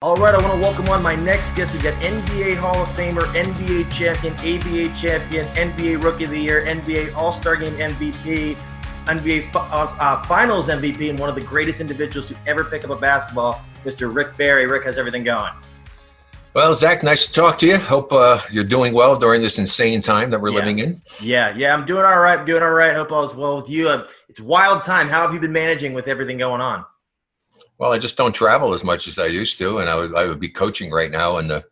All right, I want to welcome on my next guest. We got NBA Hall of Famer, NBA champion, ABA champion, NBA Rookie of the Year, NBA All Star Game MVP, NBA uh, uh, Finals MVP, and one of the greatest individuals to ever pick up a basketball, Mr. Rick Barry. Rick, how's everything going? Well, Zach, nice to talk to you. Hope uh, you're doing well during this insane time that we're yeah. living in. Yeah, yeah, I'm doing all right. I'm doing all right. Hope all is well with you. Uh, it's wild time. How have you been managing with everything going on? Well, I just don't travel as much as I used to, and I would I would be coaching right now in the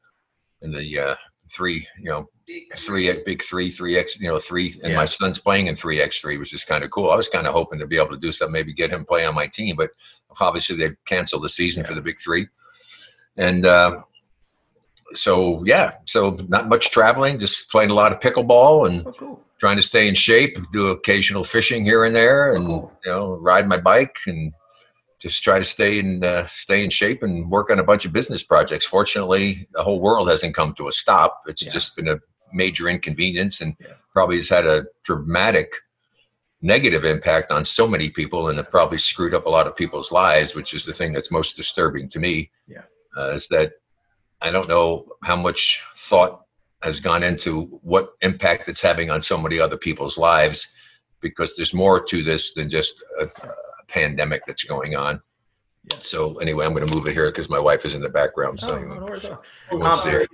in the uh, three you know three big three three x you know three and yeah. my son's playing in three x three, which is kind of cool. I was kind of hoping to be able to do something, maybe get him play on my team, but obviously they've canceled the season yeah. for the big three, and. Uh, so yeah, so not much traveling, just playing a lot of pickleball and oh, cool. trying to stay in shape. Do occasional fishing here and there, oh, and oh, cool. you know, ride my bike and just try to stay in uh, stay in shape and work on a bunch of business projects. Fortunately, the whole world hasn't come to a stop. It's yeah. just been a major inconvenience and yeah. probably has had a dramatic negative impact on so many people and have probably screwed up a lot of people's lives, which is the thing that's most disturbing to me. Yeah, uh, is that I don't know how much thought has gone into what impact it's having on so many other people's lives because there's more to this than just a, pandemic that's going on. Yeah. So anyway, I'm going to move it here because my wife is in the background. So oh, no, no, you won't see her.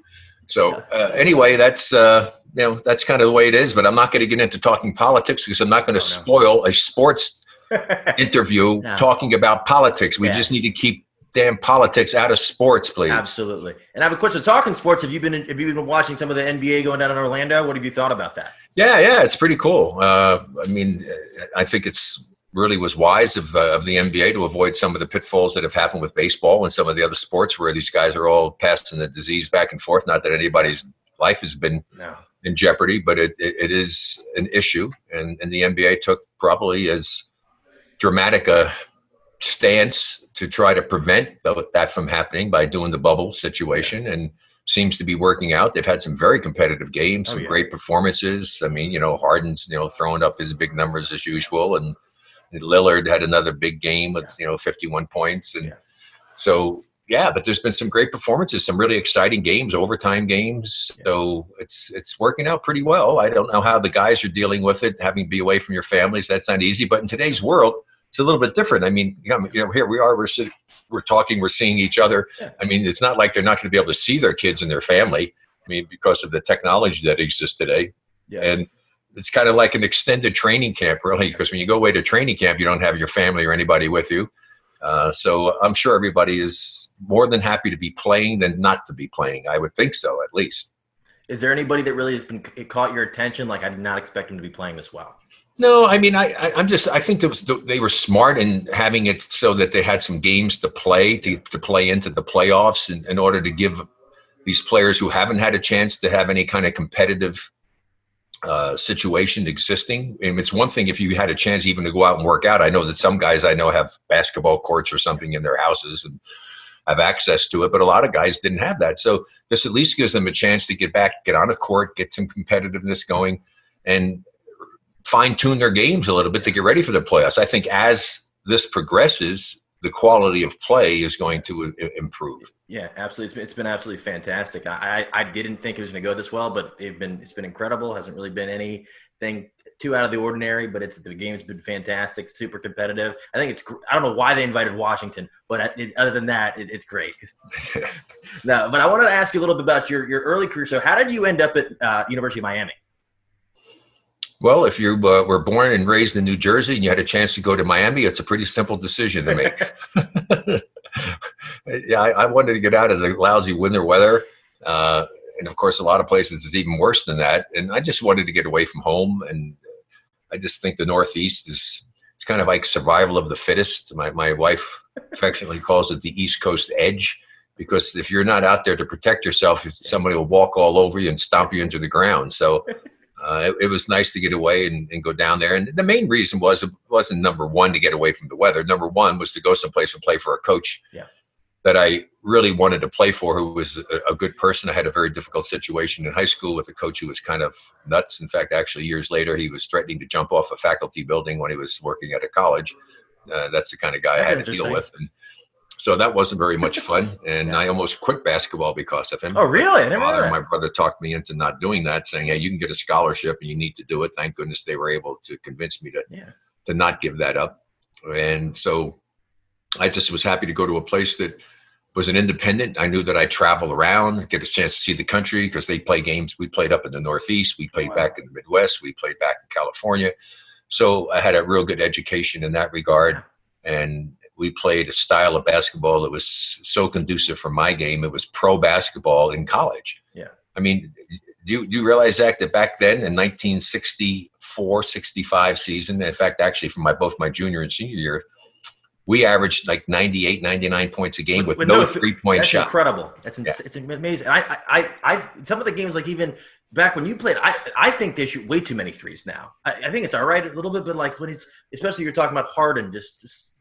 So uh, anyway, that's uh, you know that's kind of the way it is. But I'm not going to get into talking politics because I'm not going to oh, spoil a sports interview no. talking about politics. We yeah. just need to keep damn politics out of sports, please. Absolutely. And I have a question. Talking sports, have you been have you been watching some of the NBA going down in Orlando? What have you thought about that? Yeah, yeah, it's pretty cool. Uh, I mean, I think it's really was wise of, uh, of the NBA to avoid some of the pitfalls that have happened with baseball and some of the other sports where these guys are all passing the disease back and forth. Not that anybody's life has been no. in jeopardy, but it, it, it is an issue. And, and the NBA took probably as dramatic a stance to try to prevent that from happening by doing the bubble situation. And seems to be working out. They've had some very competitive games, oh, some oh, yeah. great performances. I mean, you know, Harden's, you know, throwing up his big numbers as usual and Lillard had another big game with you know 51 points, and so yeah. But there's been some great performances, some really exciting games, overtime games. So it's it's working out pretty well. I don't know how the guys are dealing with it, having to be away from your families. That's not easy. But in today's world, it's a little bit different. I mean, you know, here we are. We're sitting, we're talking. We're seeing each other. I mean, it's not like they're not going to be able to see their kids and their family. I mean, because of the technology that exists today. Yeah. And it's kind of like an extended training camp, really, because when you go away to training camp, you don't have your family or anybody with you. Uh, so I'm sure everybody is more than happy to be playing than not to be playing. I would think so, at least. Is there anybody that really has been caught your attention? Like I did not expect him to be playing this well. No, I mean, I, I am just I think was, they were smart in having it so that they had some games to play to to play into the playoffs in, in order to give these players who haven't had a chance to have any kind of competitive uh, situation existing. And it's one thing if you had a chance even to go out and work out. I know that some guys I know have basketball courts or something in their houses and have access to it, but a lot of guys didn't have that. So this at least gives them a chance to get back, get on a court, get some competitiveness going, and fine tune their games a little bit to get ready for the playoffs. I think as this progresses, the quality of play is going to improve. Yeah, absolutely. It's been, it's been absolutely fantastic. I, I, I didn't think it was going to go this well, but it's been it's been incredible. Hasn't really been anything too out of the ordinary, but it's the game's been fantastic, super competitive. I think it's I don't know why they invited Washington, but it, other than that, it, it's great. no, but I wanted to ask you a little bit about your your early career. So, how did you end up at uh, University of Miami? Well, if you uh, were born and raised in New Jersey and you had a chance to go to Miami, it's a pretty simple decision to make. yeah, I, I, wanted to get out of the lousy winter weather. Uh, and of course, a lot of places is even worse than that. And I just wanted to get away from home. And I just think the Northeast is it's kind of like survival of the fittest. My, my wife affectionately calls it the East Coast edge because if you're not out there to protect yourself, somebody will walk all over you and stomp you into the ground. So uh, it, it, was nice to get away and, and, go down there. And the main reason was it wasn't number one to get away from the weather. Number one was to go someplace and play for a coach yeah. that I really wanted to play for, who was a, a, good person. I had a very difficult situation in high school with a coach who was kind of nuts. In fact, actually, years later, he was threatening to jump off a faculty building when he was working at a college. Uh, that's the kind of guy I had to deal with. And So that wasn't very much fun, and yeah. I almost quit basketball because of him. Oh, really? Never father, uh, my brother talked me into not doing that, saying, "Hey, you can get a scholarship, and you need to do it." Thank goodness they were able to convince me to yeah. to not give that up, and so I just was happy to go to a place that was an independent. I knew that I travel around, get a chance to see the country because they play games. We played up in the Northeast, we played wow. back in the Midwest, we played back in California. So I had a real good education in that regard. And we played a style of basketball that was so conducive for my game. It was pro basketball in college. Yeah. I mean, do you, do you realize, Zach, that back then in 1964, 65 season, in fact, actually from my both my junior and senior year, we averaged like 98, 99 points a game with, with no, no three point that's shot. incredible. That's ins- yeah. it's amazing. I, I, I, some of the games like even back when you played, I, I think they shoot way too many threes now. I, I think it's all right a little bit, but like when it's, especially you're talking about Harden, just, just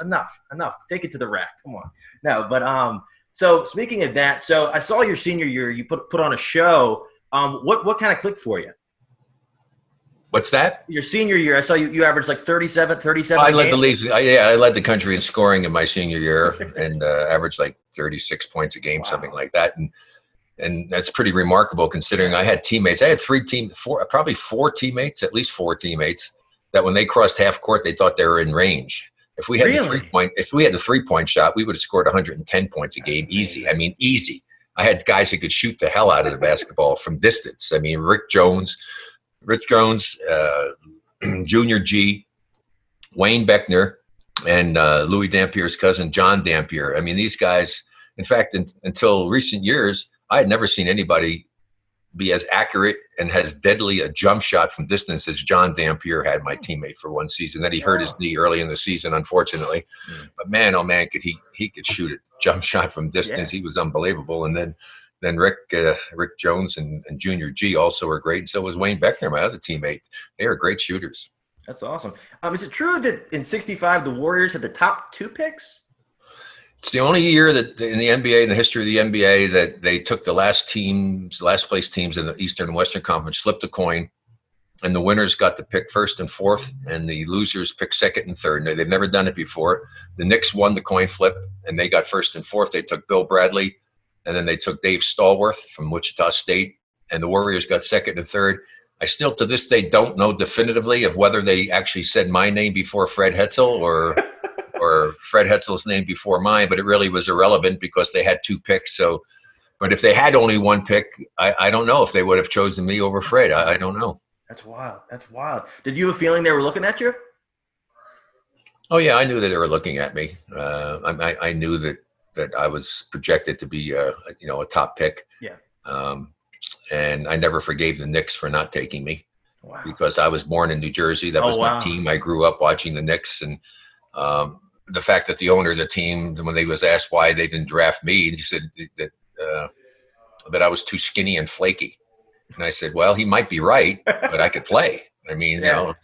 enough, enough. Take it to the rack. Come on. No, but um. So speaking of that, so I saw your senior year. You put put on a show. Um, what what kind of clicked for you? What's that? Your senior year, I saw you. You averaged like 37, 37. I led the league. I, yeah, I led the country in scoring in my senior year, and uh, averaged like thirty six points a game, wow. something like that. And and that's pretty remarkable considering I had teammates. I had three team, four, probably four teammates, at least four teammates, that when they crossed half court, they thought they were in range. If we had really? the three point, if we had the three point shot, we would have scored 110 points a game, easy. I mean, easy. I had guys who could shoot the hell out of the basketball from distance. I mean, Rick Jones Rich Jones, uh, Junior G, Wayne Beckner, and uh, Louis Dampier's cousin John Dampier. I mean, these guys. In fact, in, until recent years, I had never seen anybody be as accurate and as deadly a jump shot from distance as John Dampier had my teammate for one season. That he hurt his knee early in the season, unfortunately. Mm. But man, oh man, could he he could shoot a jump shot from distance. Yeah. He was unbelievable. And then then Rick uh, Rick Jones and, and Junior G also were great, and so was Wayne Beckner, my other teammate. They are great shooters. That's awesome. Um, is it true that in '65 the Warriors had the top two picks? It's the only year that in the NBA, in the history of the NBA, that they took the last teams, last place teams in the Eastern and Western Conference, flipped a coin, and the winners got to pick first and fourth, and the losers picked second and third. They've never done it before. The Knicks won the coin flip, and they got first and fourth. They took Bill Bradley, and then they took Dave Stallworth from Wichita State, and the Warriors got second and third. I still to this day don't know definitively of whether they actually said my name before Fred Hetzel or or Fred Hetzel's name before mine, but it really was irrelevant because they had two picks. So, but if they had only one pick, I, I don't know if they would have chosen me over Fred. I, I don't know. That's wild. That's wild. Did you have a feeling they were looking at you? Oh yeah, I knew that they were looking at me. Uh, I, I knew that that I was projected to be a you know a top pick. Yeah. Um, and I never forgave the Knicks for not taking me wow. because I was born in New Jersey. That oh, was wow. my team. I grew up watching the Knicks, and um, the fact that the owner of the team, when they was asked why they didn't draft me, he said that uh, that I was too skinny and flaky. And I said, well, he might be right, but I could play. I mean, yeah. you know,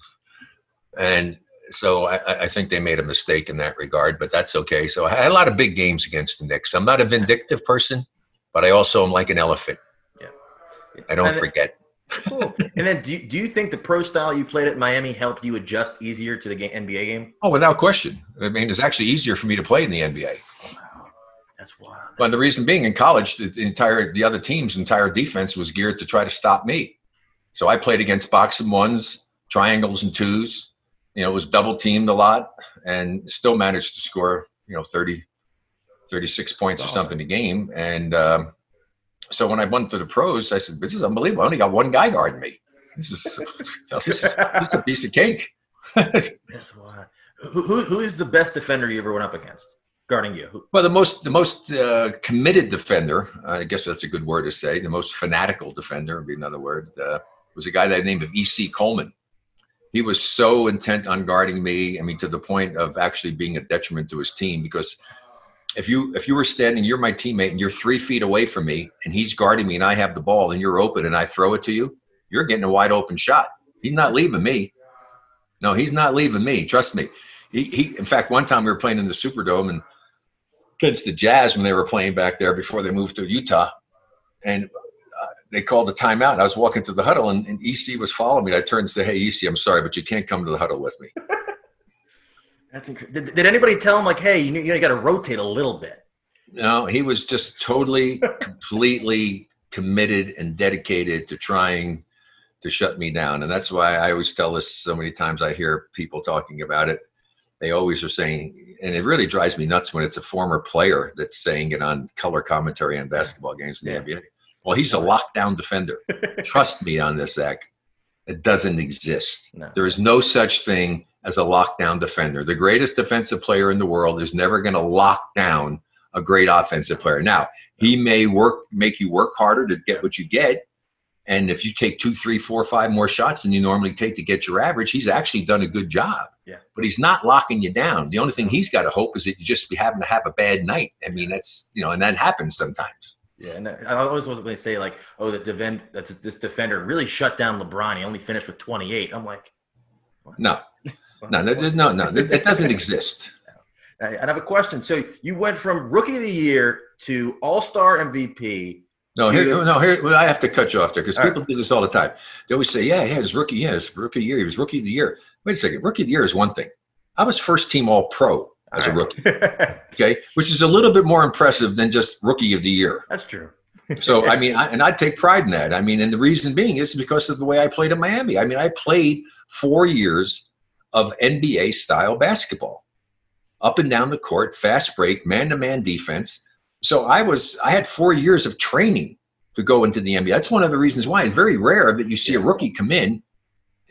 and so I, I, think they made a mistake in that regard, but that's okay. So I had a lot of big games against the Knicks. I'm not a vindictive person, but I also am like an elephant. I don't forget. cool. And then, do you, do you think the pro style you played at Miami helped you adjust easier to the game, NBA game? Oh, without question. I mean, it's actually easier for me to play in the NBA. Wow, that's wild. That's but the reason being, in college, the, entire the other team's entire defense was geared to try to stop me. So I played against box and ones, triangles and twos you know, it was double teamed a lot and still managed to score, you know, 30, 36 points That's or something a game. And um, so when I went to the pros, I said, this is unbelievable. I only got one guy guarding me. This is, this is, this is a piece of cake. That's why. Who, who, who is the best defender you ever went up against? guarding you? Well, the most the most uh, committed defender, I guess that's a good word to say. The most fanatical defender would be another word. Uh, was a guy that named of E.C. Coleman he was so intent on guarding me. I mean, to the point of actually being a detriment to his team because if you if you were standing, you're my teammate, and you're three feet away from me, and he's guarding me, and I have the ball, and you're open, and I throw it to you, you're getting a wide open shot. He's not leaving me. No, he's not leaving me. Trust me. He, he in fact, one time we were playing in the Superdome and against the Jazz when they were playing back there before they moved to Utah, and uh, they called a timeout. I was walking to the huddle, and, and EC was following me. I turned and said, "Hey, EC, I'm sorry, but you can't come to the huddle with me." That's. Did, did anybody tell him like, hey, you, you got to rotate a little bit? No, he was just totally, completely committed and dedicated to trying to shut me down. And that's why I always tell this so many times I hear people talking about it. They always are saying, and it really drives me nuts when it's a former player that's saying it on color commentary on basketball games in the yeah. NBA. Well, he's a lockdown defender. Trust me on this, Zach. It doesn't exist. No. There is no such thing as a lockdown defender. The greatest defensive player in the world is never going to lock down a great offensive player. Now, he may work, make you work harder to get what you get. And if you take two, three, four, five more shots than you normally take to get your average, he's actually done a good job. Yeah. But he's not locking you down. The only thing he's got to hope is that you just be having to have a bad night. I mean, that's you know, and that happens sometimes. Yeah, and I always was going to say like, oh, that defend that this defender really shut down LeBron. He only finished with 28. I'm like, what? no, no, no, no, no, it doesn't exist. I have a question. So you went from rookie of the year to All Star MVP. No, here, no, here. Well, I have to cut you off there because people right. do this all the time. They always say, "Yeah, yeah, his rookie, yeah, his rookie year. He was rookie of the year." Wait a second, rookie of the year is one thing. I was first team All Pro as all a rookie. okay, which is a little bit more impressive than just rookie of the year. That's true. so I mean, I, and I take pride in that. I mean, and the reason being is because of the way I played in Miami. I mean, I played four years of NBA style basketball up and down the court, fast break, man to man defense. So I was I had four years of training to go into the NBA. That's one of the reasons why it's very rare that you see a rookie come in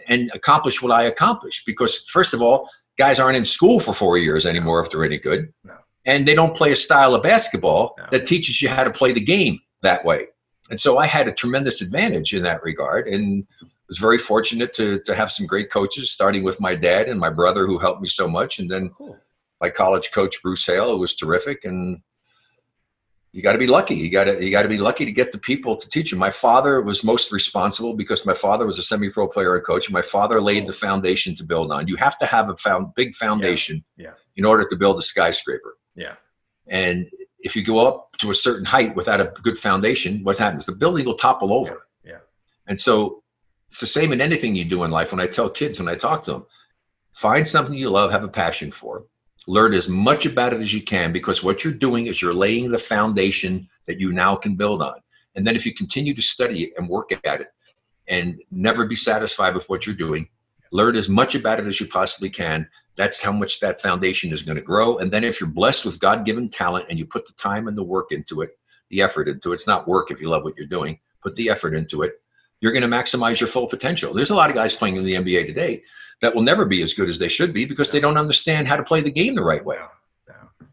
and accomplish what I accomplished. Because first of all, guys aren't in school for four years anymore if they're any good. No. And they don't play a style of basketball no. that teaches you how to play the game that way. And so I had a tremendous advantage in that regard. And was very fortunate to to have some great coaches, starting with my dad and my brother who helped me so much, and then cool my college coach Bruce Hale, who was terrific, and you got to be lucky. You got to you got to be lucky to get the people to teach you. My father was most responsible because my father was a semi-pro player and coach. And my father laid the foundation to build on. You have to have a found big foundation yeah. Yeah. in order to build a skyscraper. Yeah. And if you go up to a certain height without a good foundation, what happens? The building will topple over. Yeah. yeah. And so it's the same in anything you do in life. When I tell kids, when I talk to them, find something you love, have a passion for learn as much about it as you can because what you're doing is you're laying the foundation that you now can build on. And then if you continue to study it and work at it and never be satisfied with what you're doing, learn as much about it as you possibly can. That's how much that foundation is going to grow. And then if you're blessed with God given talent and you put the time and the work into it, the effort into it, it's not work if you love what you're doing, put the effort into it, you're going to maximize your full potential. There's a lot of guys playing in the NBA today that will never be as good as they should be because they don't understand how to play the game the right way.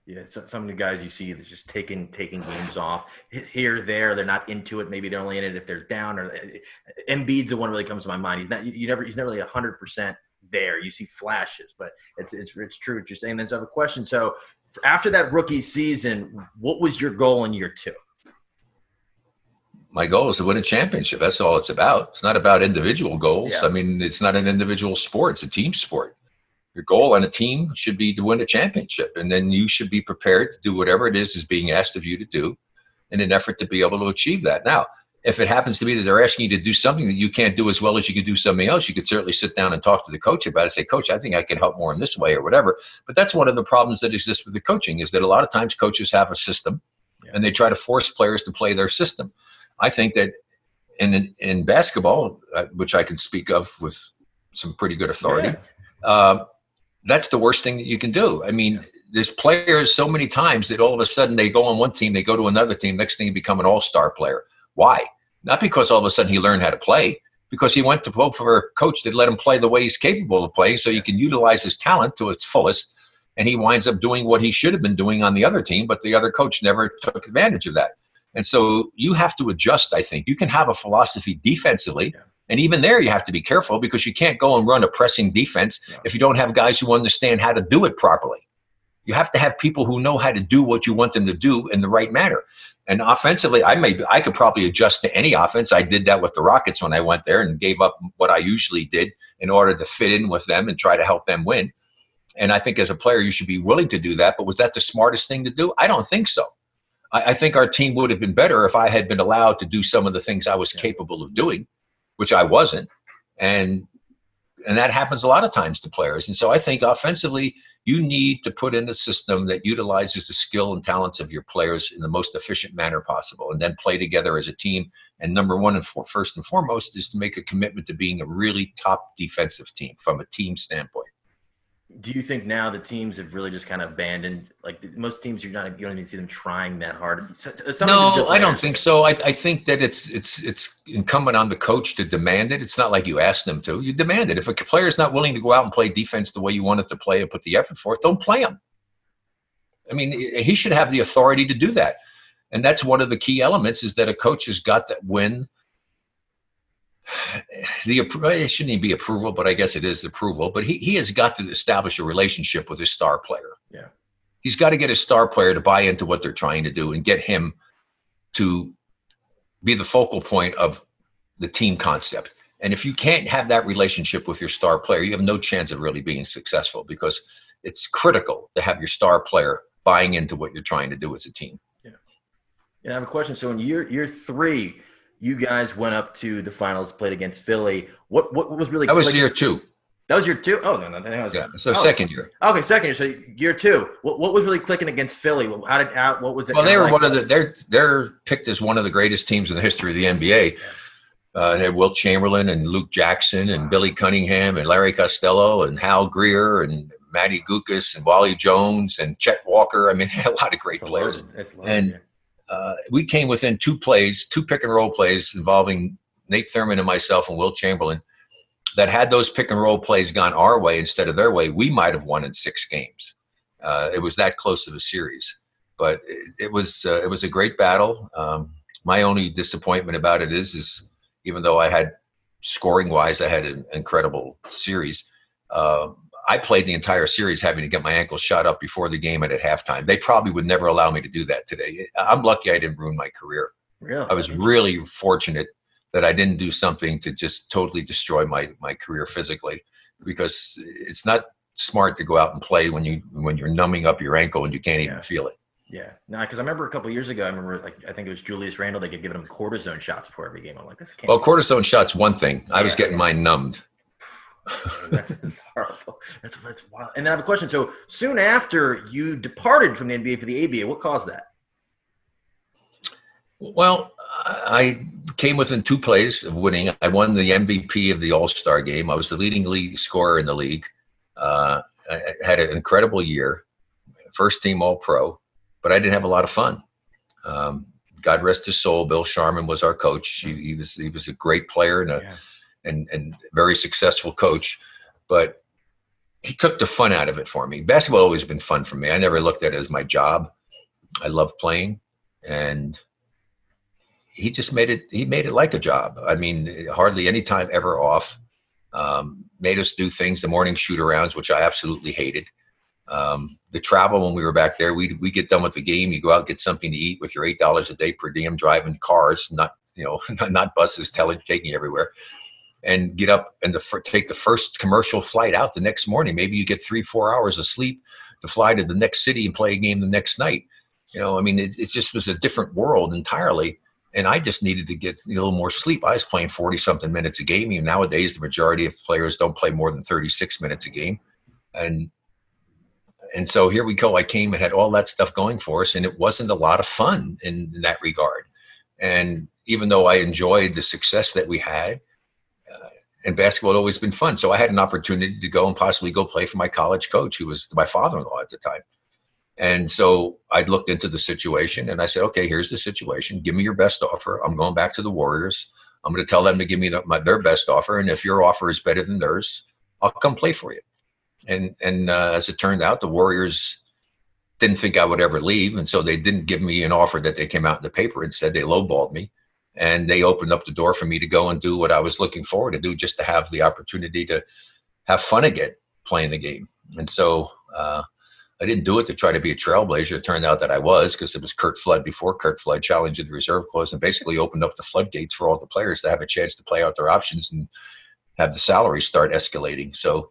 Yeah, so, some of the guys you see that's just taking taking games off here, there. They're not into it. Maybe they're only in it if they're down. Or eh, eh, Embiid's the one really comes to my mind. He's not. You never. He's never really hundred percent there. You see flashes, but it's it's it's true what you're saying. Then so I have a question. So after that rookie season, what was your goal in year two? My goal is to win a championship. That's all it's about. It's not about individual goals. Yeah. I mean, it's not an individual sport, it's a team sport. Your goal on a team should be to win a championship. And then you should be prepared to do whatever it is is being asked of you to do in an effort to be able to achieve that. Now, if it happens to be that they're asking you to do something that you can't do as well as you could do something else, you could certainly sit down and talk to the coach about it. Say, Coach, I think I can help more in this way or whatever. But that's one of the problems that exists with the coaching is that a lot of times coaches have a system yeah. and they try to force players to play their system. I think that in in basketball, uh, which I can speak of with some pretty good authority, yeah. uh, that's the worst thing that you can do. I mean, there's players so many times that all of a sudden they go on one team, they go to another team, next thing you become an all-star player. Why? Not because all of a sudden he learned how to play, because he went to vote for a coach that let him play the way he's capable of playing, so you can utilize his talent to its fullest. And he winds up doing what he should have been doing on the other team, but the other coach never took advantage of that. And so you have to adjust, I think. You can have a philosophy defensively. Yeah. And even there, you have to be careful because you can't go and run a pressing defense yeah. if you don't have guys who understand how to do it properly. You have to have people who know how to do what you want them to do in the right manner. And offensively, I may I could probably adjust to any offense. I did that with the Rockets when I went there and gave up what I usually did in order to fit in with them and try to help them win. And I think as a player, you should be willing to do that. But was that the smartest thing to do? I don't think so. I, I, think our team would have been better if I had been allowed to do some of the things I was capable of doing, which I wasn't. And and that happens a lot of times to players. And so I think offensively, you need to put in a system that utilizes the skill and talents of your players in the most efficient manner possible, and then play together as a team. And number one and for, first and foremost is to make a commitment to being a really top defensive team from a team standpoint do you think now the teams have really just kind of abandoned like most teams you're not you don't even see them trying that hard? No i don't think so. I, I think that it's it's it's incumbent on the coach to demand it. It's not like you ask them to. You demand it. If a player is not willing to go out and play defense the way you want it to play and put the effort forth don't play him. I mean he should have the authority to do that. And that's one of the key elements is that a coach has got that win the it shouldn't even be approval, but I guess it is approval. But he, he has got to establish a relationship with his star player. Yeah. He's got to get his star player to buy into what they're trying to do and get him to be the focal point of the team concept. And if you can't have that relationship with your star player, you have no chance of really being successful because it's critical to have your star player buying into what you're trying to do as a team. Yeah. Yeah, I have a question. So in year year three, you guys went up to the finals, played against Philly. What what was really that was year two. That was year two. Oh no, no, that was yeah. So oh. second year. Okay, second year. So year two. What, what was really clicking against Philly? How did how, what was it? Well, they were like? one of the they're they're picked as one of the greatest teams in the history of the NBA. Uh, they had Wilt Chamberlain and Luke Jackson and Billy Cunningham and Larry Costello and Hal Greer and Matty Guokas and Wally Jones and Chet Walker. I mean, they had a lot of great players. and yeah uh, we came within two plays, two pick and roll plays involving Nate Thurmond and myself and Wilt Chamberlain. That had those pick and roll plays gone our way instead of their way, we might have won in six games. Uh, it was that close of a series, but it, it was uh, it was a great battle. Um, my only disappointment about it is is even though I had scoring wise, I had an incredible series. Uh, I played the entire series having to get my ankle shot up before the game and at halftime. They probably would never allow me to do that today. I'm lucky I didn't ruin my career. Really? I was really fortunate that I didn't do something to just totally destroy my my career physically because it's not smart to go out and play when you when you're numbing up your ankle and you can't even feel it. Yeah, no, because I remember a couple years ago, I remember like I think it was Julius Randle. They could give him cortisone shots before every game. I'm like, this can't. Well, cortisone shots one thing. I yeah. was getting mine numbed that's, that's horrible. That's that's wild. And I have a question. So soon after you departed from the NBA for the ABA, what caused that? Well, I came within two plays of winning. I won the MVP of the All Star game. I was the leading league scorer in the league. Uh, I had an incredible year, first team All Pro, but I didn't have a lot of fun. Um, God rest his soul. Bill Sharman was our coach. He, he was he was a great player and a yeah and and very successful coach, but he took the fun out of it for me. Basketball always been fun for me. I never looked at it as my job. I love playing, and he just made it. He made it like a job. I mean, hardly any time ever off. Um, made us do things, the morning shoot arounds, which I absolutely hated. Um, the travel when we were back there, we we get done with the game, you go out get something to eat with your eight dollars a day per diem, driving cars, not you know not buses, telling taking you everywhere and get up and the, take the first commercial flight out the next morning. Maybe you get three, four hours of sleep to fly to the next city and play a game the next night. You know, I mean, it, it just was a different world entirely. And I just needed to get a little more sleep. I was playing 40 something minutes a game. Nowadays, the majority of players don't play more than 36 minutes a game. And and so here we go. I came and had all that stuff going for us, and it wasn't a lot of fun in, in that regard. And even though I enjoyed the success that we had, and basketball had always been fun. So I had an opportunity to go and possibly go play for my college coach, who was my father-in-law at the time. And so I looked into the situation and I said, okay, here's the situation. Give me your best offer. I'm going back to the Warriors. I'm going to tell them to give me the, my, their best offer. And if your offer is better than theirs, I'll come play for you. And, and uh, as it turned out, the Warriors didn't think I would ever leave. And so they didn't give me an offer that they came out in the paper and said they lowballed me and they opened up the door for me to go and do what I was looking forward to do, just to have the opportunity to have fun again playing the game. And so uh, I didn't do it to try to be a trailblazer. It turned out that I was because it was Curt Flood before Curt Flood challenged the reserve clause and basically opened up the floodgates for all the players to have a chance to play out their options and have the salary start escalating. So.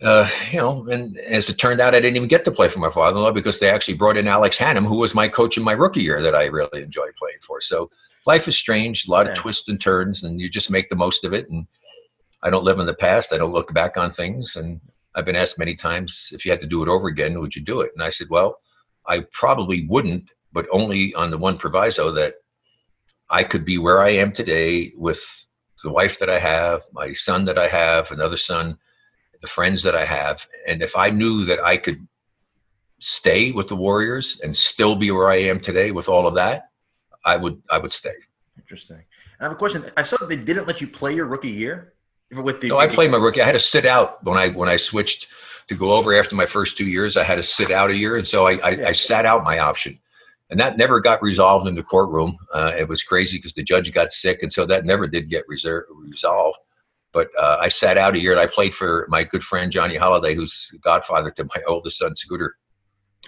Uh, you know, and as it turned out, I didn't even get to play for my father-in-law because they actually brought in Alex Hannum, who was my coach in my rookie year that I really enjoyed playing for. So life is strange, a lot of twists and turns, and you just make the most of it. And I don't live in the past. I don't look back on things. And I've been asked many times if you had to do it over again, would you do it? And I said, well, I probably wouldn't, but only on the one proviso that I could be where I am today with the wife that I have, my son that I have, another son, the friends that I have. And if I knew that I could stay with the Warriors and still be where I am today with all of that, I would I would stay. Interesting. And I have a question. I saw that they didn't let you play your rookie year with the. No, I played my rookie. I had to sit out when I when I switched to go over after my first two years. I had to sit out a year, and so I I, yeah. I sat out my option, and that never got resolved in the courtroom. Uh, it was crazy because the judge got sick, and so that never did get reserve, resolved. But uh, I sat out a year, and I played for my good friend Johnny Holliday, who's godfather to my oldest son Scooter.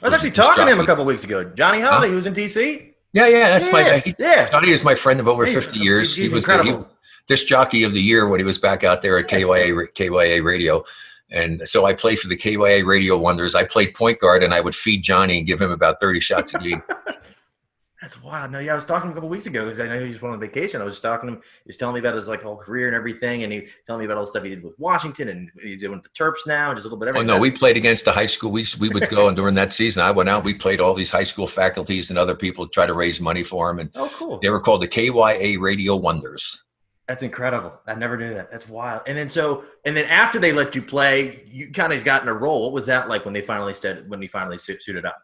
I was actually talking to him a couple weeks ago. Johnny Holliday, huh? who's in DC. Yeah, yeah, that's yeah, my guy. He, yeah, Johnny is my friend of over he's, fifty years. He's he was incredible. The, he, jockey of the year when he was back out there at KYA KYA Radio. And so I played for the KYA Radio Wonders. I played point guard, and I would feed Johnny and give him about thirty shots a game. That's wild. No, yeah, I was talking a couple weeks ago because I know he was on vacation. I was talking to him. He was telling me about his like whole career and everything, and he was telling me about all the stuff he did with Washington and he's doing the Terps now, and just a little bit of oh, everything. Oh no, we played against the high school. We we would go and during that season, I went out. We played all these high school faculties and other people to try to raise money for him. And oh, cool. They were called the KYA Radio Wonders. That's incredible. I never knew that. That's wild. And then so, and then after they let you play, you kind of got in a role. What was that like when they finally said when you finally suited up?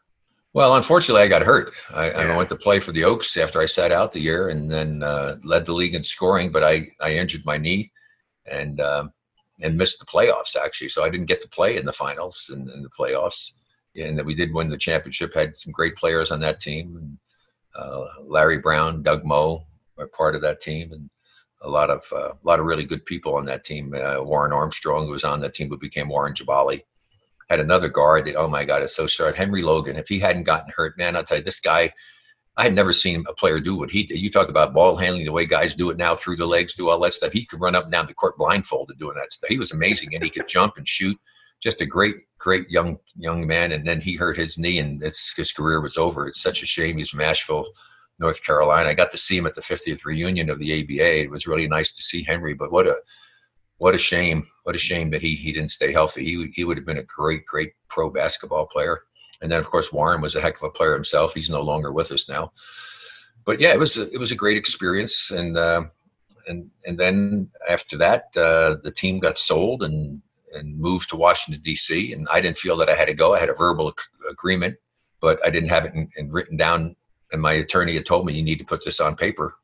Well, unfortunately, I got hurt. I, yeah. I, went to play for the Oaks after I sat out the year, and then uh, led the league in scoring. But I, I injured my knee, and um, and missed the playoffs actually. So I didn't get to play in the finals and the playoffs. And that we did win the championship. Had some great players on that team. And, uh, Larry Brown, Doug Moe are part of that team, and a lot of uh, a lot of really good people on that team. Uh, Warren Armstrong, who was on that team, who became Warren Jabali had another guard that, oh my God, it's so sharp. Henry Logan, if he hadn't gotten hurt, man, I'll tell you, this guy, I had never seen a player do what he did. You talk about ball handling, the way guys do it now through the legs, do all that stuff. He could run up and down the court blindfolded doing that stuff. He was amazing, and he could jump and shoot. Just a great, great young young man. And then he hurt his knee, and his career was over. It's such a shame. He's from Asheville, North Carolina. I got to see him at the 50th reunion of the ABA. It was really nice to see Henry. But what a what a shame. What a shame that he he didn't stay healthy. He he would have been a great great pro basketball player. And then of course Warren was a heck of a player himself. He's no longer with us now. But yeah, it was a, it was a great experience. And uh, and and then after that, uh, the team got sold and and moved to Washington D.C. And I didn't feel that I had to go. I had a verbal agreement, but I didn't have it in, in written down. And my attorney had told me you need to put this on paper.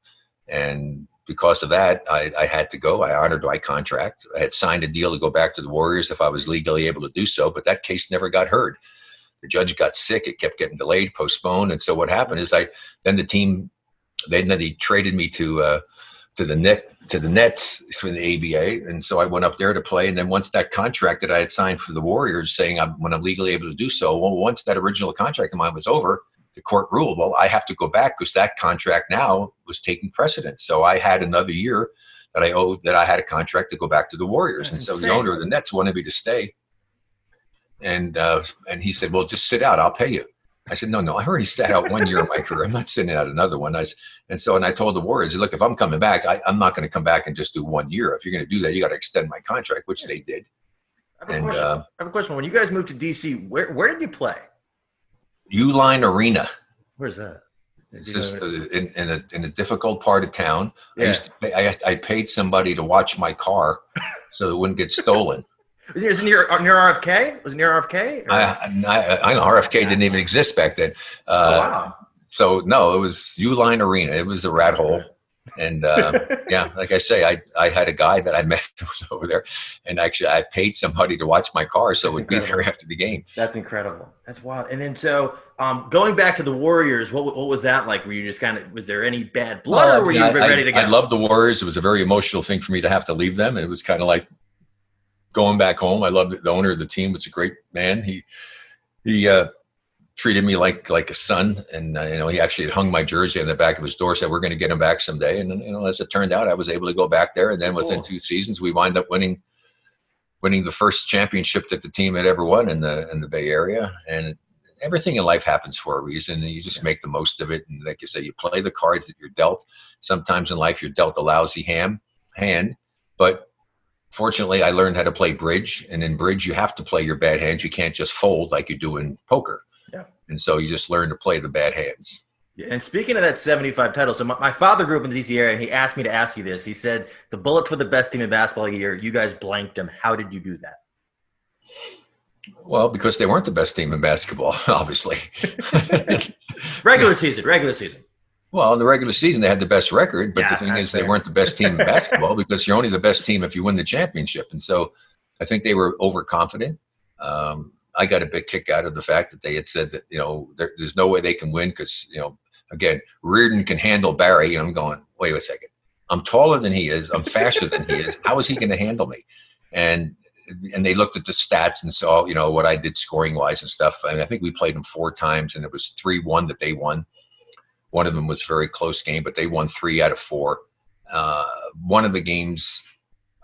And because of that, I, I, had to go. I honored my contract. I had signed a deal to go back to the Warriors if I was legally able to do so, but that case never got heard. The judge got sick. It kept getting delayed, postponed, and so what happened is I then the team they then they traded me to uh, to the net to the Nets for the ABA, and so I went up there to play. And then once that contract that I had signed for the Warriors, saying I'm, when I'm legally able to do so, well, once that original contract of mine was over, the court ruled, well, I have to go back because that contract now was taking precedence. So I had another year that I owed that I had a contract to go back to the Warriors. That's and so insane. the owner of the Nets wanted me to stay. And uh, and he said, Well, just sit out, I'll pay you. I said, No, no, I already sat out one year of my career. I'm not sitting out another one. I, and so and I told the Warriors, look, if I'm coming back, I, am not going to come back and just do one year. If you're going to do that, you got to extend my contract, which they did. I have, and, uh, I have a question. When you guys moved to DC, where where did you play? Uline Arena. Where's that? It's just a, in, in, a in a difficult part of town. Yeah. I used to pay, I, I paid somebody to watch my car so it wouldn't get stolen. Is it near near RFK? Was it near RFK? I, I, I know RFK didn't even exist back then. Uh, oh, wow. So no, it was Uline Arena. It was a rat hole and uh, yeah, like I say, I I had a guy that I met over there, and actually I paid somebody to watch my car, so That's it would incredible. be there after the game. That's incredible. That's wild. And then so um, going back to the Warriors, what what was that like? Were you just kind of was there any bad blood, well, or were you I, ready to go? I love the Warriors. It was a very emotional thing for me to have to leave them. It was kind of like going back home. I loved the owner of the team. was a great man. He he. Uh, treated me like like a son, and uh, you know he actually hung my jersey on the back of his door, said we're going to get him back someday. And you know, as it turned out, I was able to go back there, and then within cool. two seasons, we wind up winning winning the first championship that the team had ever won in the in the Bay Area. And everything in life happens for a reason, and you just yeah. make the most of it. And like you say, you play the cards that you're dealt. Sometimes in life, you're dealt a lousy ham hand, but fortunately, I learned how to play bridge, and in bridge, you have to play your bad hands. You can't just fold like you do in poker. Yeah. And so you just learn to play the bad hands. And speaking of that 75 title, so my, my, father grew up in the DC area, and he asked me to ask you this. He said, "The Bullets were the best team in basketball year. You guys blanked them. How did you do that?" Well, because they weren't the best team in basketball, obviously. regular season, regular season. Well, in the regular season, they had the best record, but yeah, the thing is, fair. they weren't the best team in basketball because you're only the best team if you win the championship. And so, I think they were overconfident. Um, I got a big kick out of the fact that they had said that you know there, there's no way they can win because you know again Riordan can handle Barry, and I'm going wait a second. I'm taller than he is. I'm faster than he is. How is he going to handle me? And and they looked at the stats and saw you know what I did scoring wise and stuff. I, mean, I think we played them four times, and it was three one that they won. One of them was a very close game, but they won three out of four. Uh, one of the games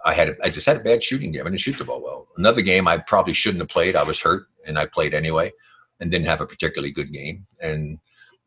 I had I just had a bad shooting game. I didn't shoot the ball well. Another game I probably shouldn't have played. I was hurt and I played anyway, and didn't have a particularly good game. And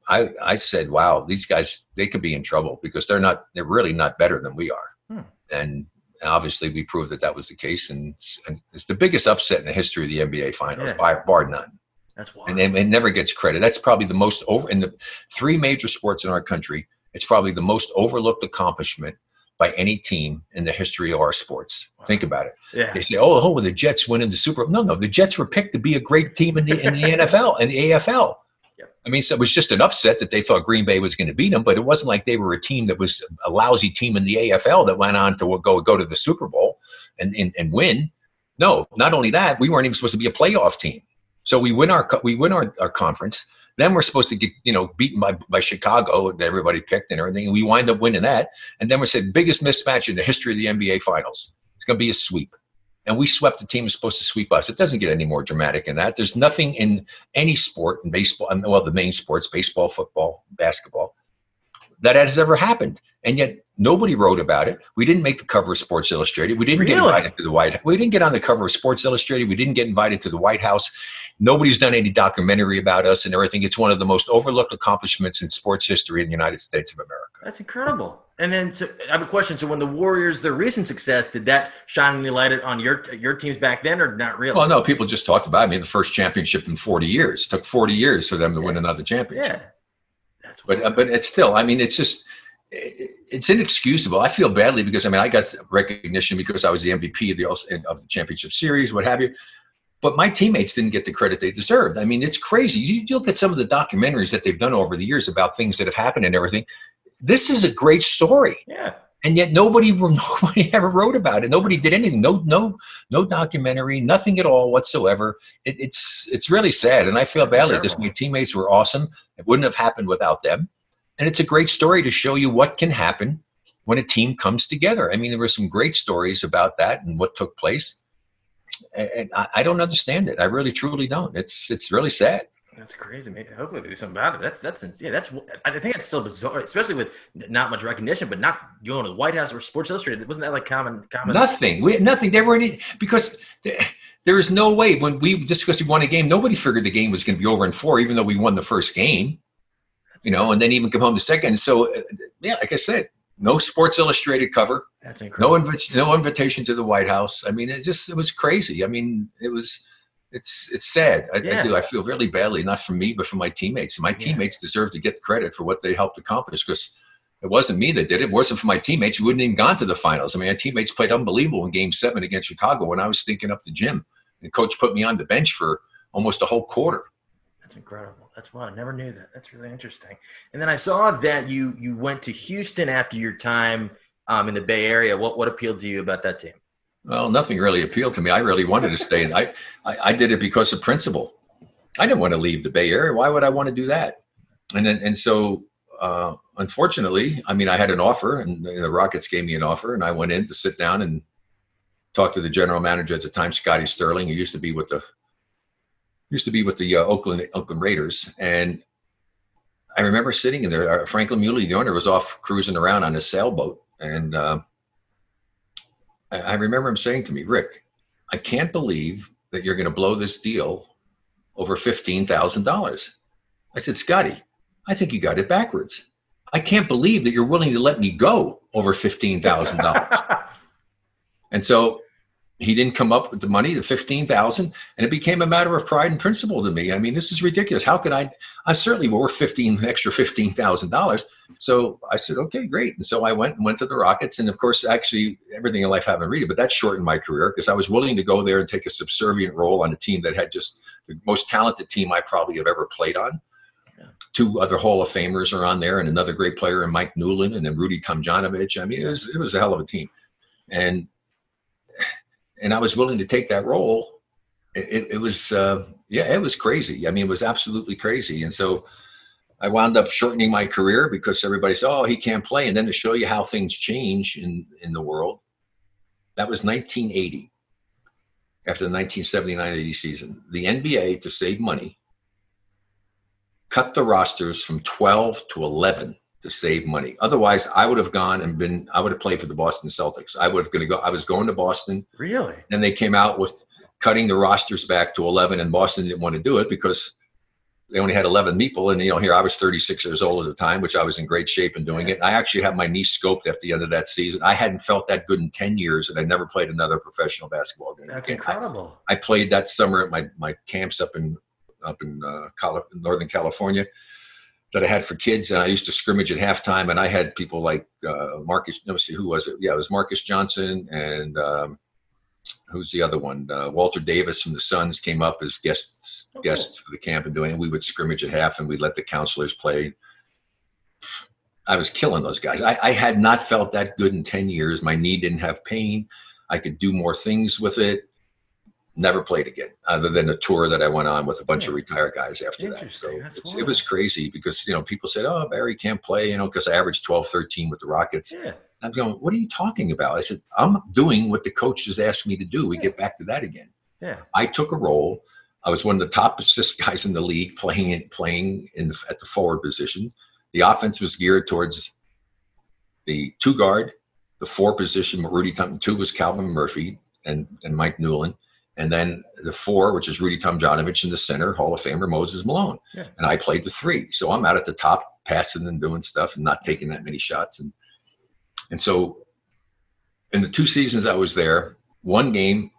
I I said, wow, these guys they could be in trouble because they're not they're really not better than we are. Hmm. And obviously we proved that that was the case, and, and, it's the biggest upset in the history of the NBA Finals yeah. by bar none. That's wild. And it, it never gets credit. That's probably the most over in the three major sports in our country. It's probably the most overlooked accomplishment by any team in the history of our sports. Wow. Think about it. Yeah. They say, "Oh, oh, the Jets went in the Super." No, no, the Jets were picked to be a great team in the in the NFL and the AFL. Yep. I mean, so it was just an upset that they thought Green Bay was going to beat them, but it wasn't like they were a team that was a lousy team in the AFL that went on to go go to the Super Bowl and and, and win. No, not only that, we weren't even supposed to be a playoff team. So we win our we win our, our conference. Then we're supposed to get you know beaten by by Chicago that everybody picked and everything, and we wind up winning that. And then we said biggest mismatch in the history of the NBA Finals. It's going to be a sweep, and we swept the team that's supposed to sweep us. It doesn't get any more dramatic than that. There's nothing in any sport in baseball, um, well, the main sports, baseball, football, basketball, that has ever happened. And yet nobody wrote about it. We didn't make the cover of Sports Illustrated. We didn't really? get invited to the White. We didn't get on the cover of Sports Illustrated. We didn't get invited to the White House. Nobody's done any documentary about us and everything. It's one of the most overlooked accomplishments in sports history in the United States of America. That's incredible. And then so I have a question. So when the Warriors, their recent success, did that shine any light on your your teams back then, or not really? Well, no. People just talked about. It. I mean, the first championship in 40 years. It took 40 years for them to yeah. win another championship. Yeah. That's but uh, but it's still. I mean, it's just it's inexcusable. I feel badly because I mean I got recognition because I was the MVP of the of the championship series, what have you. But my teammates didn't get the credit they deserved. I mean, it's crazy. You, you look at some of the documentaries that they've done over the years about things that have happened and everything. This is a great story. Yeah. And yet nobody nobody ever wrote about it. Nobody did anything. No no no documentary. Nothing at all whatsoever. It, it's it's really sad, and I feel badly because my teammates were awesome. It wouldn't have happened without them. And it's a great story to show you what can happen when a team comes together. I mean, there were some great stories about that and what took place. And I, don't understand it. I really, truly don't. It's it's really sad. That's crazy, man. Hopefully, do something about it. That's that's yeah. That's I think that's so bizarre, especially with not much recognition, but not going to the White House or Sports Illustrated. Wasn't that like common? Common. Nothing. We nothing. There were any because there, there is no way when we just because we won a game, nobody figured the game was going to be over in four, even though we won the first game you know, and then even come home to second. So, uh, yeah, like I said, no Sports Illustrated cover. That's incredible. No, no invitation to the White House. I mean, it just it was crazy. I mean, it was. It's it's sad. I, yeah. I do. I feel really badly, not for me, but for my teammates. My teammates yeah. deserve to get credit for what they helped accomplish because it wasn't me that did it. It wasn't for my teammates. We wouldn't even gone to the finals. I mean, my teammates played unbelievable in Game Seven against Chicago when I was thinking up the gym, and coach put me on the bench for almost a whole quarter. That's incredible. That's one I never knew that. That's really interesting. And then I saw that you you went to Houston after your time um, in the Bay Area. What what appealed to you about that team? Well, nothing really appealed to me. I really wanted to stay. I, I, I did it because of principle. I didn't want to leave the Bay Area. Why would I want to do that? And then, and so, uh, unfortunately, I mean, I had an offer, and the Rockets gave me an offer, and I went in to sit down and talk to the general manager at the time, Scotty Stirling, who used to be with the used to be with the uh, Oakland Oakland Raiders, and I remember sitting in there. Uh, Franklin Mieuli, the owner, was off cruising around on his sailboat, and uh, I, I remember him saying to me, "Rick, I can't believe that you're going to blow this deal over fifteen thousand dollars." I said, "Scotty, I think you got it backwards. I can't believe that you're willing to let me go over fifteen thousand dollars." and so he didn't come up with the money, the fifteen thousand, and it became a matter of pride and principle to me. I mean, this is ridiculous. How could I? I'm certainly worth fifteen extra fifteen thousand dollars. So I said, okay, great. And so I went and went to the Rockets, and of course, actually, everything in life I haven't read but that shortened my career because I was willing to go there and take a subservient role on a team that had just the most talented team I probably have ever played on. Yeah. Two other Hall of Famers are on there, and another great player, and Mike Newlin, and then Rudy Tomjanovich. I mean, it was it was a hell of a team, and and I was willing to take that role. It, it was, uh, yeah, it was crazy. I mean, it was absolutely crazy. And so I wound up shortening my career because everybody said, "Oh, he can't play." And then to show you how things change in in the world, that was 1980. After the 1979-80 season, the NBA to save money cut the rosters from 12 to 11 to save money. Otherwise, I would have gone and been. I would have played for the Boston Celtics. I would have going to go. I was going to Boston. Really? And they came out with cutting the rosters back to 11, and Boston didn't want to do it because they only had 11 people. And you know, here I was 36 years old at the time, which I was in great shape and doing yeah. it. I actually had my knee scoped at the end of that season. I hadn't felt that good in 10 years, and I never played another professional basketball game. That's incredible. I, I, played that summer at my my camps up in up in uh, Northern California that I had for kids, and I used to scrimmage at halftime, and I had people like uh, Marques. Let me see, who was it? Yeah, it was Marques Johnson, and um, who's the other one? Uh, Walter Davis from the Suns came up as guests oh, guests for the camp and doing. And we would scrimmage at half, and we'd let the counselors play. I was killing those guys. I, I had not felt that good in ten years. My knee didn't have pain. I could do more things with it never played again, other than a tour that I went on with a bunch of retired guys after that. So it was crazy because, you know, people said, oh, Barry can't play, you know, because I averaged 12, 13 with the Rockets. Yeah. I'm going, what are you talking about? I said, I'm doing what the coach has asked me to do. We yeah. get back to that again. Yeah. I took a role. I was one of the top assist guys in the league playing it, playing in the, at the forward position. The offense was geared towards the two guard, the four position, Rudy Thompson, two was Calvin Murphy and, and Mike Newlin and then the four, which is Rudy Tomjanovich in the center, Hall of Famer Moses Malone. Yeah. And I played the three. So I'm out at the top passing and doing stuff and not taking that many shots. And and so in the two seasons I was there, one game,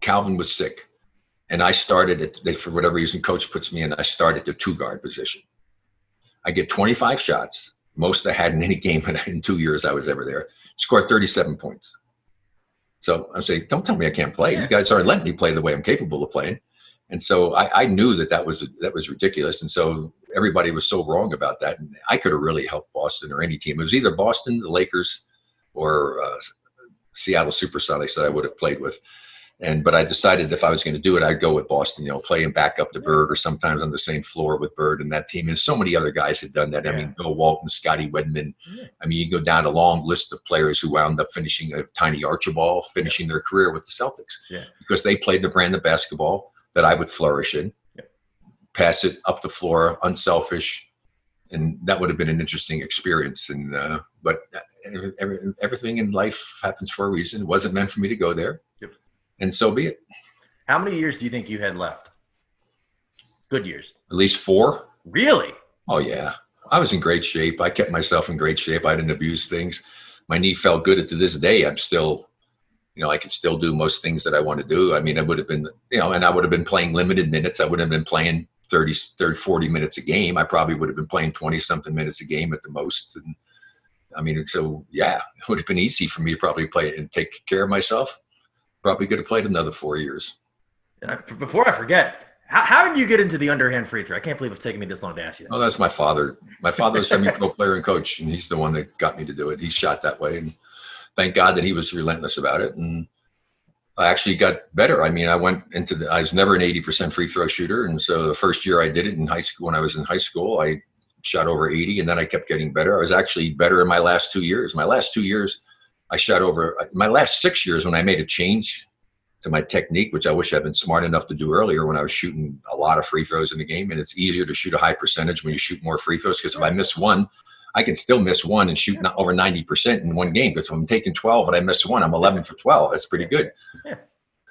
Calvin was sick. And I started it, they for whatever reason, coach puts me in, I started the two guard position. I get 25 shots, most I had in any game in two years I was ever there, scored 37 points. So I say, don't tell me I can't play. Yeah. You guys aren't letting me play the way I'm capable of playing. And so I, I, knew that that was that was ridiculous. And so everybody was so wrong about that. And I could have really helped Boston or any team. It was either Boston, the Lakers, or uh, Seattle Supersonics that I would have played with. And but I decided if I was going to do it, I'd go with Boston. You know, play playing back up to Bird, or sometimes on the same floor with Bird and that team. And so many other guys had done that. Yeah. I mean, Bill Walton, Scotty Wedman. Yeah. I mean, you go down a long list of players who wound up finishing a Tiny Archibald, finishing their career with the Celtics yeah. because they played the brand of basketball that I would flourish in. Pass it up the floor, unselfish, and that would have been an interesting experience. And uh, but uh, every, everything in life happens for a reason. It wasn't meant for me to go there. Yep and so be it. How many years do you think you had left? Good years. At least four. Really? Oh yeah. I was in great shape. I kept myself in great shape. I didn't abuse things. My knee felt good to this day. I'm still, you know, I could still do most things that I want to do. I mean, I would have been, you know, and I would have been playing limited minutes. I would have been playing 30, 30, 40 minutes a game. I probably would have been playing 20 something minutes a game at the most. And I mean, so yeah, it would have been easy for me to probably play and take care of myself probably could have played another four years. before I forget, how, how, did you get into the underhand free throw? I can't believe it's taken me this long to ask you that. Oh, that's my father. My father was a semi-pro player and coach, and he's the one that got me to do it. He shot that way, and thank God that he was relentless about it. And I actually got better. I mean, I went into the. I was never an 80% free throw shooter, and so the first year I did it in high school, when I was in high school, I shot over 80, and then I kept getting better. I was actually better in my last two years. My last two years I shot over my last six years when I made a change to my technique, which I wish I'd been smart enough to do earlier when I was shooting a lot of free throws in the game. And it's easier to shoot a high percentage when you shoot more free throws because if I miss one, I can still miss one and shoot not over 90% in one game. Because if I'm taking 12 and I miss one, I'm 11 for 12. That's pretty good.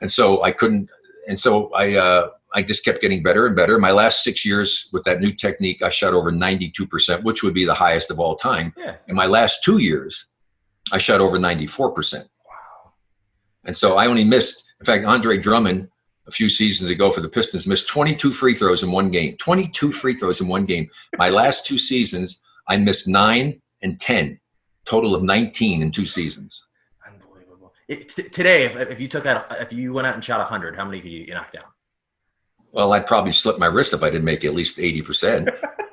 And so I couldn't, and so I, uh, I just kept getting better and better. My last six years with that new technique, I shot over 92%, which would be the highest of all time. Yeah. In my last two years, I shot over 94%. Wow. And so I only missed, in fact, Andre Drummond a few seasons ago for the Pistons missed 22 free throws in one game. 22 free throws in one game. My last two seasons, I missed nine and 10, total of 19 in two seasons. Unbelievable. It, t- today, if, if you took out, if you went out and shot 100, how many could you knock down? Well, I'd probably slip my wrist if I didn't make at least 80%.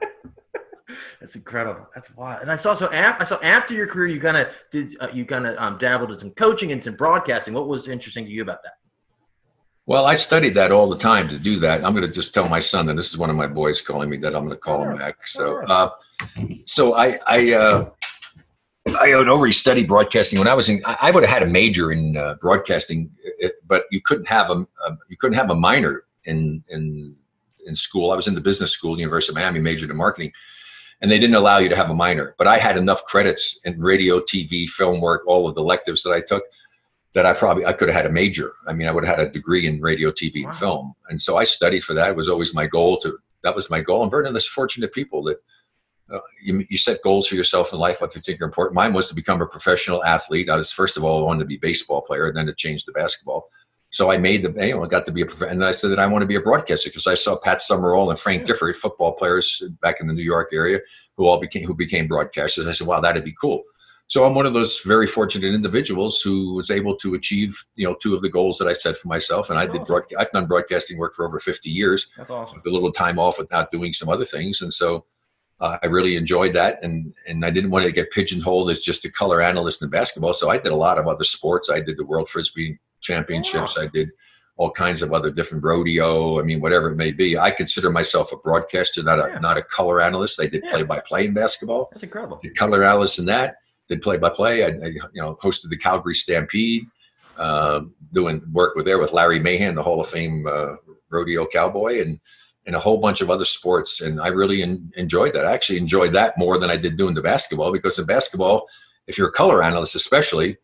That's incredible. That's wild. And I saw so after I saw after your career, you kind of did uh, you kind of um, dabbled in some coaching and some broadcasting. What was interesting to you about that? Well, I studied that all the time to do that. I'm going to just tell my son that this is one of my boys calling me that I'm going to call him back. So, uh, so I I uh, I had already studied broadcasting when I was in. I would have had a major in uh, broadcasting, but you couldn't have a, a, you couldn't have a minor in in in school. I was in the business school, University of Miami, majored in marketing, and they didn't allow you to have a minor. But I had enough credits in radio, TV, film work, all of the electives that I took that I probably I could have had a major. I mean, I would have had a degree in radio, TV, wow. and film, and so I studied for that. It was always my goal to. That was my goal. I'm very one fortunate people that uh, you, you set goals for yourself in life, what you think are important. Mine was to become a professional athlete. I was first of all I wanted to be a baseball player, and then to change to basketball. So I made the, you know, I got to be a, and I said that I want to be a broadcaster because I saw Pat Summerall and Frank Gifford, football players back in the New York area, who all became who became broadcasters. I said, wow, that'd be cool. So I'm one of those very fortunate individuals who was able to achieve, you know, two of the goals that I set for myself. And That's I did awesome. broad, I've done broadcasting work for over 50 years. That's awesome. With a little time off without doing some other things, and so uh, I really enjoyed that. And and I didn't want to get pigeonholed as just a color analyst in basketball. So I did a lot of other sports. I did the World Frisbee Championships. I did all kinds of other different rodeo. I mean, whatever it may be. I consider myself a broadcaster, not a yeah. not a color analyst. I did play by play in basketball. That's incredible. Did color analyst in that did play by play. I, you know hosted the Calgary Stampede, uh, doing work with there with Larry Mahan, the Hall of Fame uh, rodeo cowboy, and and a whole bunch of other sports. And I really in, enjoyed that. I actually enjoyed that more than I did doing the basketball because in basketball, if you're a color analyst, especially,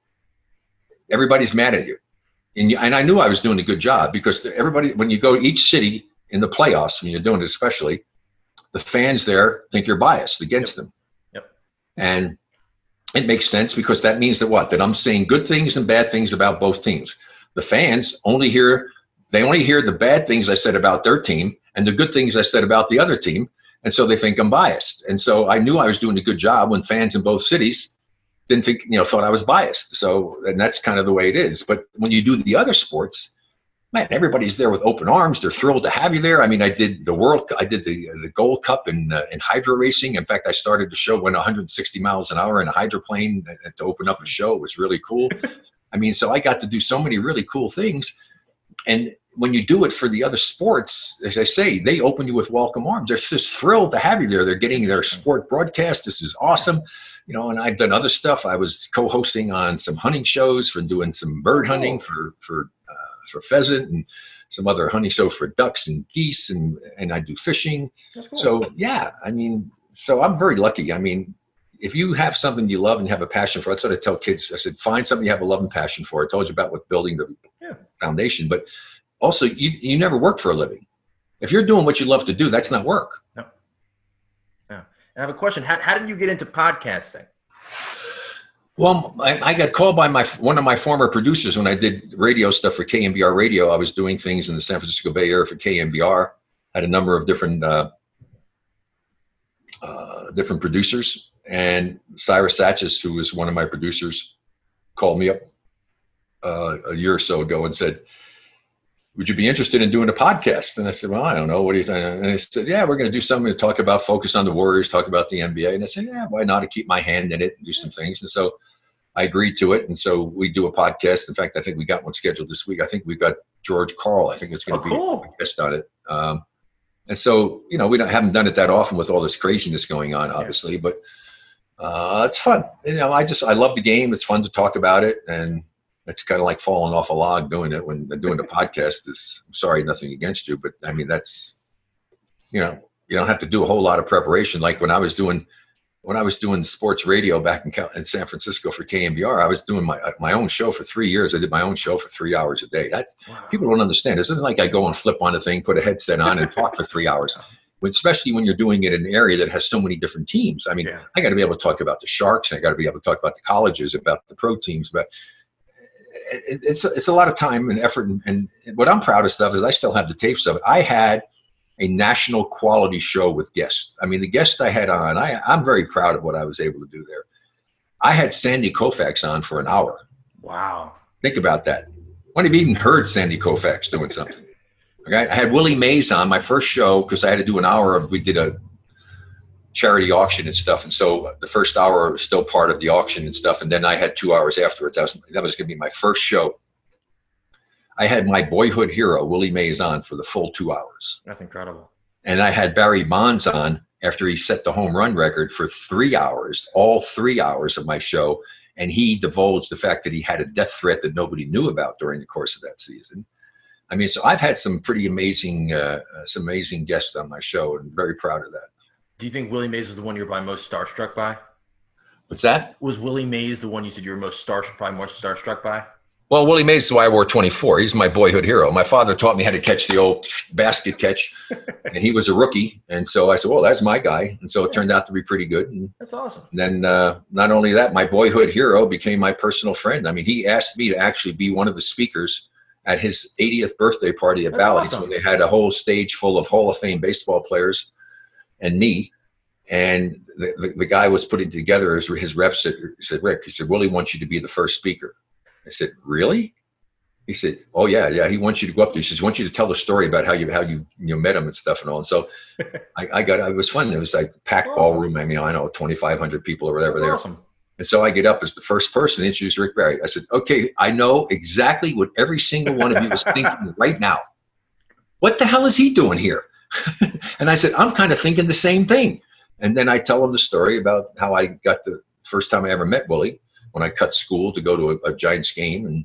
everybody's mad at you. And, you, and I knew I was doing a good job because everybody, when you go to each city in the playoffs, when you're doing it especially, the fans there think you're biased against yep. them. Yep. And it makes sense because that means that what? That I'm saying good things and bad things about both teams. The fans only hear they only hear the bad things I said about their team and the good things I said about the other team. And so they think I'm biased. And so I knew I was doing a good job when fans in both cities didn't think, you know, thought I was biased. So, and that's kind of the way it is. But when you do the other sports, man, everybody's there with open arms. They're thrilled to have you there. I mean, I did the World, I did the the Gold Cup in uh, in hydro racing. In fact, I started the show went 160 miles an hour in a hydroplane to open up a show. It was really cool. I mean, so I got to do so many really cool things. And when you do it for the other sports, as I say, they open you with welcome arms. They're just thrilled to have you there. They're getting their sport broadcast. This is awesome. You know, and I've done other stuff. I was co-hosting on some hunting shows for doing some bird hunting oh. for for uh, for pheasant and some other hunting shows for ducks and geese and and I do fishing. Cool. So yeah, I mean, so I'm very lucky. I mean, if you have something you love and have a passion for, that's what I tell kids. I said, find something you have a love and passion for. I told you about with building the yeah. foundation, but also you you never work for a living. If you're doing what you love to do, that's not work. No. I have a question. How, how did you get into podcasting? Well, I, I, got called by my one of my former producers when I did radio stuff for KNBR Radio. I was doing things in the San Francisco Bay Area for KNBR. I had a number of different uh, uh, different producers, and Cyrus Satchis, who was one of my producers, called me up uh, a year or so ago and said, "Would you be interested in doing a podcast?" And I said, "Well, I don't know. What do you think?" And he said, "Yeah, we're going to do something to talk about, focus on the Warriors, talk about the NBA." And I said, "Yeah, why not? To keep my hand in it and do some things." And so I agreed to it, and so we do a podcast. In fact, I think we got one scheduled this week. I think we've got George Karl. I think it's going to oh, be cool. a guest on it. Um, and so, you know, we don't haven't done it that often with all this craziness going on, obviously, yeah. but uh, it's fun. You know, I just I love the game. It's fun to talk about it, and it's kind of like falling off a log doing it when doing the podcast. Is sorry, nothing against you, but I mean that's you know you don't have to do a whole lot of preparation. Like when I was doing when I was doing sports radio back in, in San Francisco for KNBR, I was doing my my own show for three years. I did my own show for three hours a day. That wow. people don't understand. This isn't like I go and flip on a thing, put a headset on, and talk for three hours. Especially when you're doing it in an area that has so many different teams. I mean, yeah. I got to be able to talk about the Sharks. and I got to be able to talk about the colleges, about the pro teams. But it, it's it's a lot of time and effort. And, and what I'm proudest of is I still have the tapes of it. I had a national quality show with guests. I mean, the guests I had on, I, I'm very proud of what I was able to do there. I had Sandy Koufax on for an hour. Wow. Think about that. When have you even heard Sandy Koufax doing something? Okay, I had Willie Mays on my first show because I had to do an hour of. We did a charity auction and stuff, and so the first hour was still part of the auction and stuff, and then I had two hours afterwards. That was that was going to be my first show. I had my boyhood hero Willie Mays on for the full two hours. That's incredible. And I had Barry Bonds on after he set the home run record for three hours, all three hours of my show, and he divulged the fact that he had a death threat that nobody knew about during the course of that season. I mean, so I've had some pretty amazing, uh, uh, some amazing guests on my show, and very proud of that. Do you think Willie Mays was the one you were probably most starstruck by? What's that? Was Willie Mays the one you said you were most star probably most starstruck by? Well, Willie Mays is why I wore 24. He's my boyhood hero. My father taught me how to catch the old basket catch, and he was a rookie. And so I said, well, that's my guy. And so it turned out to be pretty good. And that's awesome. And then uh, not only that, my boyhood hero became my personal friend. I mean, he asked me to actually be one of the speakers at his 80th birthday party at Bally's awesome. when they had a whole stage full of Hall of Fame baseball players and me. And the, the, the guy was putting together his, his rep said, said, Rick, he said, Willie wants you to be the first speaker. I said, really? He said, "Oh yeah, yeah. He wants you to go up there. He says, he wants you to tell the story about how you how you you met him and stuff and all." And so, I, I got it was fun. It was like packed awesome. ballroom. I mean, I know twenty five hundred people or whatever That's there. Awesome. And so I get up as the first person to introduce Rick Barry. I said, "Okay, I know exactly what every single one of you is thinking right now. What the hell is he doing here?" and I said, "I'm kind of thinking the same thing." And then I tell him the story about how I got the first time I ever met Willie when I cut school to go to a, a Giants game and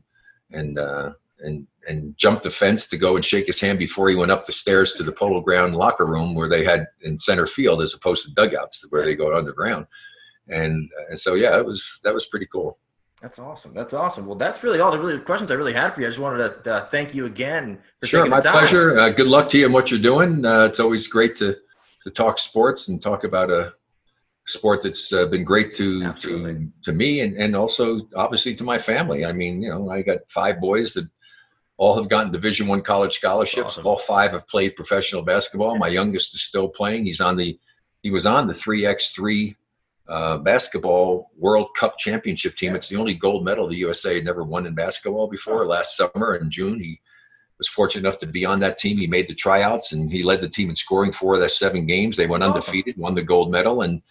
and uh, and and jumped the fence to go and shake his hand before he went up the stairs to the polo ground locker room where they had in center field as opposed to dugouts where they go underground. And, and so yeah, it was that was pretty cool. That's awesome. That's awesome. Well, that's really all the really questions I really had for you. I just wanted to uh, thank you again. sure, my pleasure. Uh, good luck to you and what you're doing. Uh, it's always great to to talk sports and talk about a sport that's uh, been great to to to me and and also obviously to my family. I mean, you know, I got five boys that all have gotten Division One college scholarships. Awesome. All five have played professional basketball. My youngest is still playing. He's on the he was on the three x three uh, basketball World Cup championship team. It's the only gold medal the USA had never won in basketball before. Last summer in June, he was fortunate enough to be on that team. He made the tryouts and he led the team in scoring four of their seven games. They went undefeated, won the gold medal, and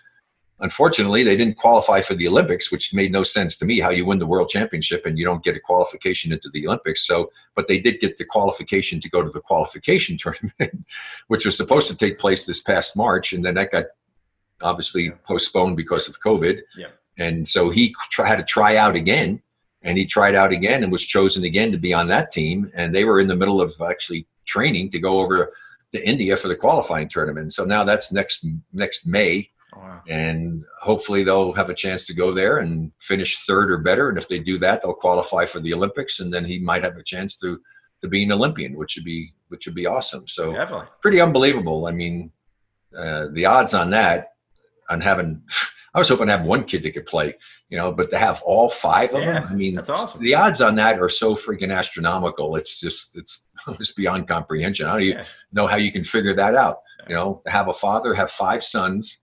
Unfortunately, they didn't qualify for the Olympics, which made no sense to me. How you win the world championship and you don't get a qualification into the Olympics? So, but they did get the qualification to go to the qualification tournament, which was supposed to take place this past March, and then that got obviously postponed because of COVID. Yeah. And so he try, had to try out again, and he tried out again and was chosen again to be on that team. And they were in the middle of actually training to go over to India for the qualifying tournament. So now that's next next May Wow. And hopefully they'll have a chance to go there and finish third or better. And if they do that, they'll qualify for the Olympics, and then he might have a chance to to be an Olympian, which would be which would be awesome. So Definitely. pretty unbelievable. I mean, uh, the odds on that, on having, I was hoping to have one kid that could play, you know, but to have all five of yeah, them, I mean, that's awesome. The odds on that are so freaking astronomical. It's just it's it's beyond comprehension. How do you yeah. know how you can figure that out? You know, have a father, have five sons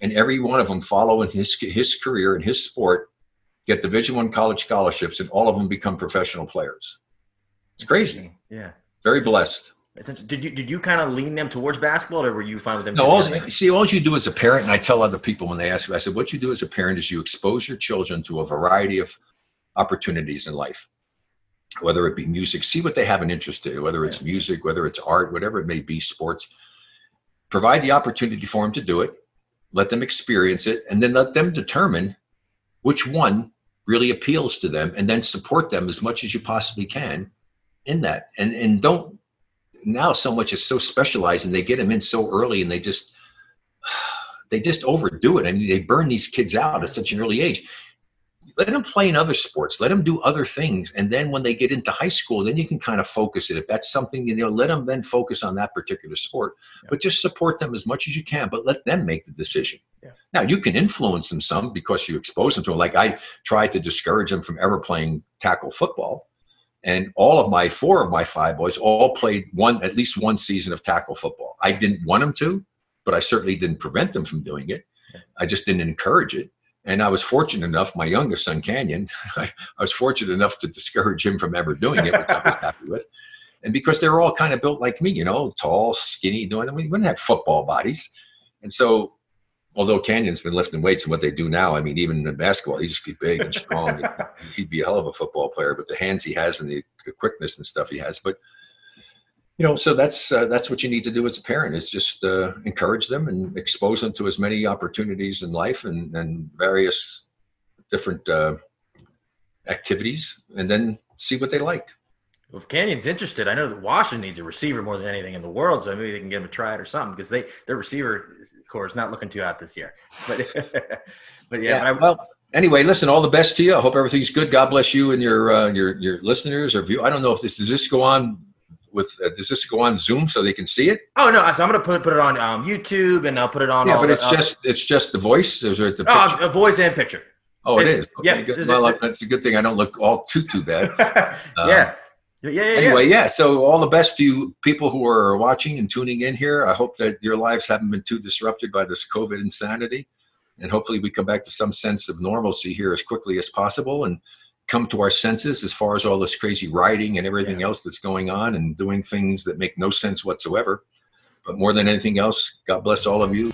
and every one of them follow in his his career and his sport get division one college scholarships and all of them become professional players it's crazy yeah very blessed did you did you kind of lean them towards basketball or were you fine with them no all, see all you do as a parent and i tell other people when they ask me i said what you do as a parent is you expose your children to a variety of opportunities in life whether it be music see what they have an interest in whether it's yeah. music whether it's art whatever it may be sports provide the opportunity for them to do it let them experience it, and then let them determine which one really appeals to them, and then support them as much as you possibly can in that. And and don't now so much is so specialized, and they get them in so early, and they just they just overdo it. I mean, they burn these kids out at such an early age let them play in other sports let them do other things and then when they get into high school then you can kind of focus it if that's something you know let them then focus on that particular sport yeah. but just support them as much as you can but let them make the decision yeah. now you can influence them some because you expose them to them like i tried to discourage them from ever playing tackle football. And all of my four of my five boys all played one at least one season of tackle football. I didn't want them to, but I certainly didn't prevent them from doing it. I just didn't encourage it. And I was fortunate enough, my youngest son, Canyon, I, I was fortunate enough to discourage him from ever doing it, which I was happy with. And because they were all kind of built like me, you know, tall, skinny, doing, we wouldn't have football bodies. And so, although Canyon's been lifting weights and what they do now, I mean, even in basketball, he just be big and strong. he'd be a hell of a football player, but the hands he has and the, the quickness and stuff he has. But you know, so that's uh, that's what you need to do as a parent is just uh, encourage them and expose them to as many opportunities in life and and various different uh, activities, and then see what they like. Well, if Canyon's interested, I know that Washington needs a receiver more than anything in the world, so maybe they can give him a try or something because they their receiver core is not looking too hot this year. But but yeah, yeah I, well. Anyway, listen. All the best to you. I hope everything's good. God bless you and your uh, your your listeners or view. I don't know if this does this go on with uh, does this go on Zoom so they can see it? Oh no, so I'm gonna put put it on um, YouTube and I'll put it on. Yeah, but the, it's uh, just it's just the voice. Is it the oh. A voice and picture. Oh, it, it is. Okay, yeah, good. well, that's a good thing. I don't look all too too bad. Yeah. Yeah, yeah, anyway, yeah. yeah. So all the best to you people who are watching and tuning in here. I hope that your lives haven't been too disrupted by this COVID insanity, and hopefully we come back to some sense of normalcy here as quickly as possible. And come to our senses as far as all this crazy writing and everything yeah. else that's going on and doing things that make no sense whatsoever. But more than anything else, God bless all of you.